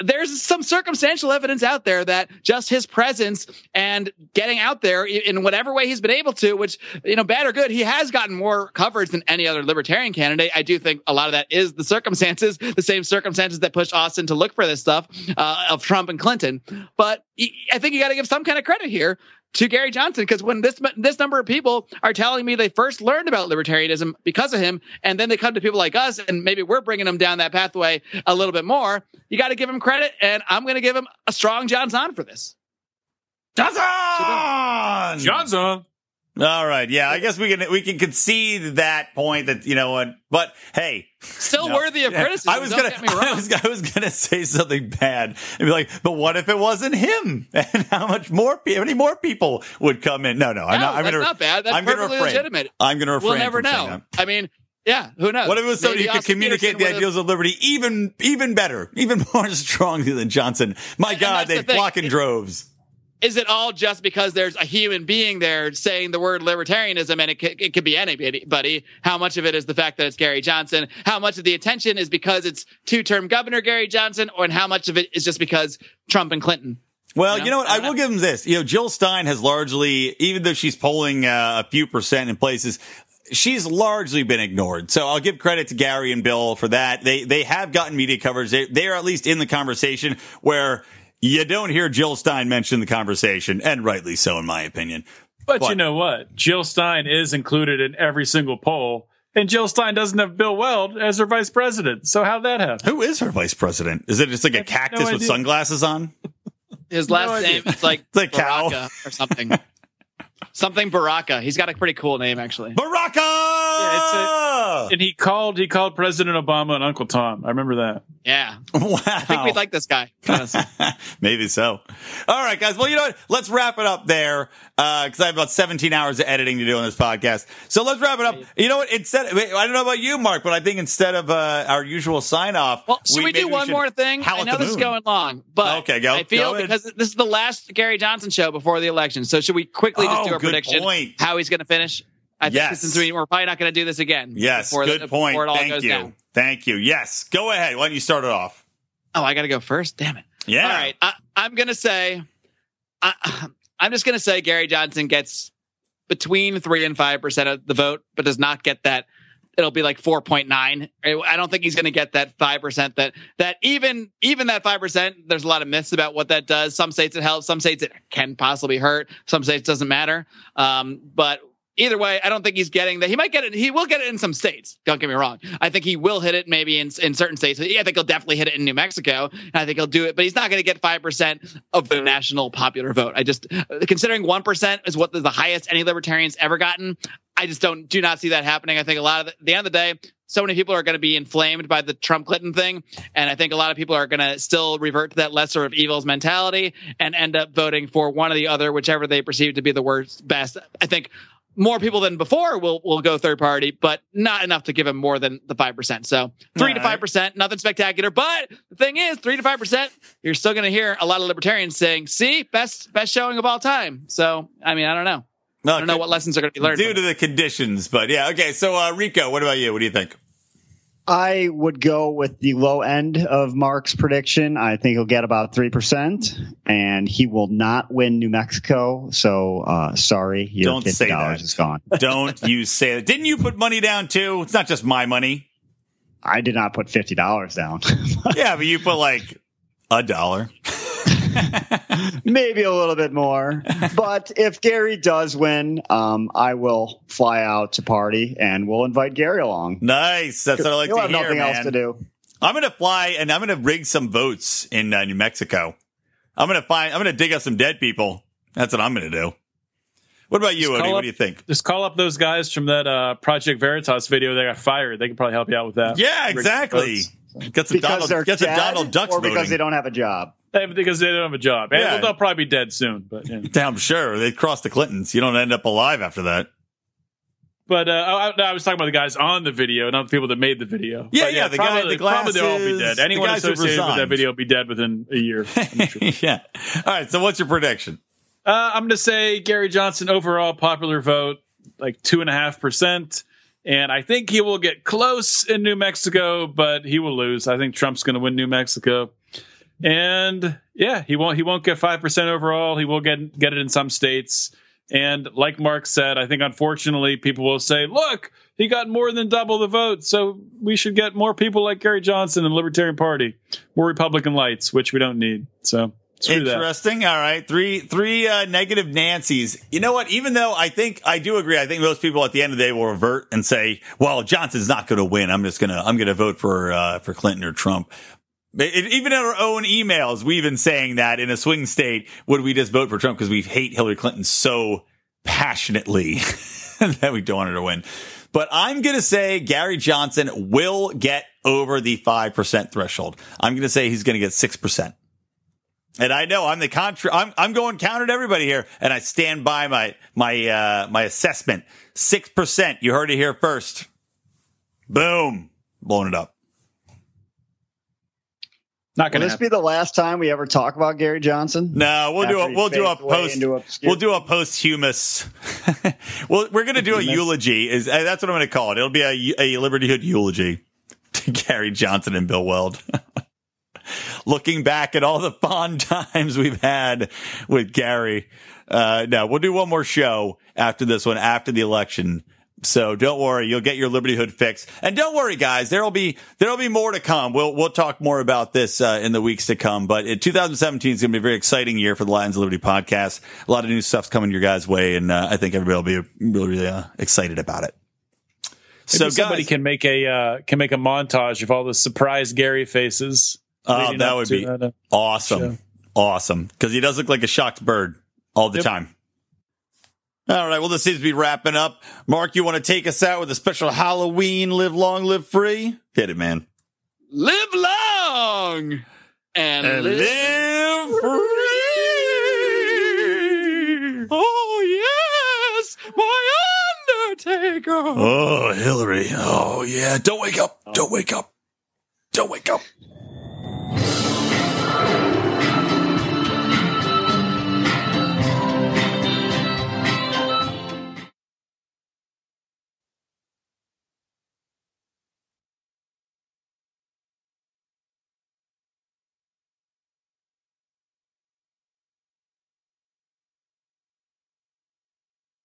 there's some circumstantial evidence out there that just his presence and getting out there in whatever way he's been able to, which, you know, bad or good, he has gotten more coverage than any other libertarian candidate. I do think a lot of that is the circumstances, the same circumstances that pushed Austin to look for this stuff uh, of Trump and Clinton. But I think you got to give some kind of credit here to Gary Johnson because when this this number of people are telling me they first learned about libertarianism because of him, and then they come to people like us, and maybe we're bringing them down that pathway a little bit more. You got to give him credit, and I'm going to give him a strong Johnson for this. Johnson. Johnson. All right, yeah, I guess we can we can concede that point that you know what, but hey, still no. worthy of criticism. (laughs) I was gonna, I was, I was gonna say something bad and be like, but what if it wasn't him? (laughs) And how much more, how many more people would come in? No, no, I'm no, not. I'm that's gonna, not bad. That's I'm perfectly gonna refrain. legitimate. I'm gonna refrain. We'll never know. I mean, yeah, who knows? What if it was somebody who could communicate the ideals of liberty even even better, even (laughs) more strongly than Johnson? My And God, that's the they thing. flock in droves. Is it all just because there's a human being there saying the word libertarianism and it, c- it could be anybody? How much of it is the fact that it's Gary Johnson? How much of the attention is because it's two term governor Gary Johnson? Or and how much of it is just because Trump and Clinton? Well, You know, you know what? I I will give him this. You know, Jill Stein has largely, even though she's polling uh, a few percent in places, she's largely been ignored. So I'll give credit to Gary and Bill for that. They they have gotten media coverage. They they are at least in the conversation where you don't hear Jill Stein mention the conversation, and rightly so, in my opinion. But, But- you know what? Jill Stein is included in every single poll, and Jill Stein doesn't have Bill Weld as her vice president. So how'd that happen? Who is her vice president? Is it just like a have no cactus with sunglasses on? His last idea. name is like It's a cow. Or something. (laughs) something Baraka. He's got a pretty cool name actually. Baraka. Yeah, And he called he called President Obama and Uncle Tom. I remember that. Yeah. wow. I think we'd like this guy. (laughs) Maybe so. All right, guys. Well, you know what? Let's wrap it up there because I have about 17 hours of editing to do on this podcast. So let's wrap it up. You know what? Instead, I don't know about you, Mark, but I think instead of uh, our usual sign off, Well, should we, maybe do one should more thing? howl I know the this is going long, but Okay, go- I feel go ahead. because this is the last Gary Johnson show before the election. So should we quickly just Oh, do a good prediction point. how he's going to finish? I think Yes. since we, we're probably not going to do this again. Yes, before good the, point. Before it all Thank goes you. down. Thank you. Yes, go ahead. Why don't you start it off? Oh, I got to go first. Damn it. Yeah. All right. I, I'm going to say, I, (sighs) I'm just going to say Gary Johnson gets between three and five percent of the vote, but does not get that. It'll be like 4.9. I don't think he's going to get that five percent. That that even even that five percent. There's a lot of myths about what that does. Some states it helps. Some states it can possibly hurt. Some states it doesn't matter. Um, but either way, I don't think he's getting that. He might get it. He will get it in some states. Don't get me wrong. I think he will hit it maybe in in certain states. Yeah, I think he'll definitely hit it in New Mexico. And I think he'll do it, but he's not going to get five percent of the national popular vote. I just considering one percent is what the highest any libertarians ever gotten. I just don't do not see that happening. I think a lot of the, the end of the day, so many people are going to be inflamed by the Trump Clinton thing, and I think a lot of people are going to still revert to that lesser of evils mentality and end up voting for one or the other, whichever they perceive to be the worst best. I think more people than before will will go third party, but not enough to give him more than the five percent. So three to five percent, nothing spectacular. But the thing is, three to five percent, you're still going to hear a lot of libertarians saying, "See, best best showing of all time." So I mean, I don't know. I don't know what lessons are going to be learned. due to the conditions, but yeah. Okay, so uh, Rico, what about you? What do you think? I would go with the low end of Mark's prediction. I think he'll get about 3%, and he will not win New Mexico. So, uh, sorry, your Don't $50 is gone. (laughs) Don't you say that? Didn't you put money down too? It's not just my money. I did not put $50 down. (laughs) Yeah, but you put like a dollar. (laughs) (laughs) Maybe a little bit more. But if Gary does win, um, I will fly out to party and we'll invite Gary along. Nice. That's what I like He'll to have hear, nothing man. else to do. I'm gonna fly and I'm gonna rig some votes in uh, New Mexico. I'm gonna find. I'm gonna dig up some dead people. That's what I'm gonna do. What about you, Just Odie? call What do you think? Just call up those guys from that uh, Project Veritas video. They got fired. They can probably help you out with that. Yeah, exactly. Get some Because Donald. they're Get some Donald Ducks or because voting. they don't have a job. Because they don't have a job. And Yeah. they'll probably be dead soon. But yeah. (laughs) I'm sure they crossed the Clintons. You don't end up alive after that. But uh, I, I was talking about the guys on the video, not the people that made the video. Yeah, But yeah, the guy- probably, the probably they'll all be dead. Anyone associated with that video will be dead within a year. (laughs) I'm sure. yeah. All right. So what's your prediction? Uh, I'm going to say Gary Johnson overall popular vote like two and a half percent, and I think he will get close in New Mexico, but he will lose. I think Trump's going to win New Mexico, and yeah, he won't. He won't get five percent overall. He will get get it in some states, and like Mark said, I think unfortunately people will say, "Look, he got more than double the vote, so we should get more people like Gary Johnson and Libertarian Party, more Republican lights, which we don't need." So. Screw that. Interesting. All right. Three, three, uh, negative Nancy's. You know what? Even though I think, I do agree. I think most people at the end of the day will revert and say, well, Johnson's not going to win. I'm just to, I'm to vote for, uh, for Clinton or Trump. It, even in our own emails, we've been saying that in a swing state, would we just vote for Trump because we hate Hillary Clinton so passionately (laughs) that we don't want her to win. But I'm going to say Gary Johnson will get over the 5% threshold. I'm going to say he's going to get 6%. And I know I'm the contra, I'm, I'm going counter to everybody here and I stand by my, my, uh, my assessment. 6%. You heard it here first. Boom. Blowing it up. Not going to this happen. be the last time we ever talk about Gary Johnson? No, we'll do a we'll do a post we'll do a posthumous. (laughs) well, we're gonna do a eulogy. Is uh, that's what I'm gonna call it? It'll be a a Libertyhood eulogy (laughs) to Gary Johnson and Bill Weld. (laughs) Looking back at all the fond times we've had with Gary. Uh, no, we'll do one more show after this one after the election. So don't worry, you'll get your Libertyhood fix. And don't worry, guys, there'll be there'll be more to come. We'll we'll talk more about this uh, in the weeks to come. But in 2017 is going to be a very exciting year for the Lions of Liberty podcast. A lot of new stuff's coming your guys' way, and uh, I think everybody will be really really uh, excited about it. So So, somebody guys, can make a uh, can make a montage of all the surprise Gary faces. oh, that would be that, uh, awesome, show. awesome, because he does look like a shocked bird all the Yep. time. All right, well, this seems to be wrapping up. Mark, you want to take us out with a special Halloween "Live Long, Live Free"? Hit it, man. Live long and, And live. live free. Oh yes, my Undertaker. Oh, Hillary. Oh, yeah. Don't wake up. Don't wake up. Don't wake up.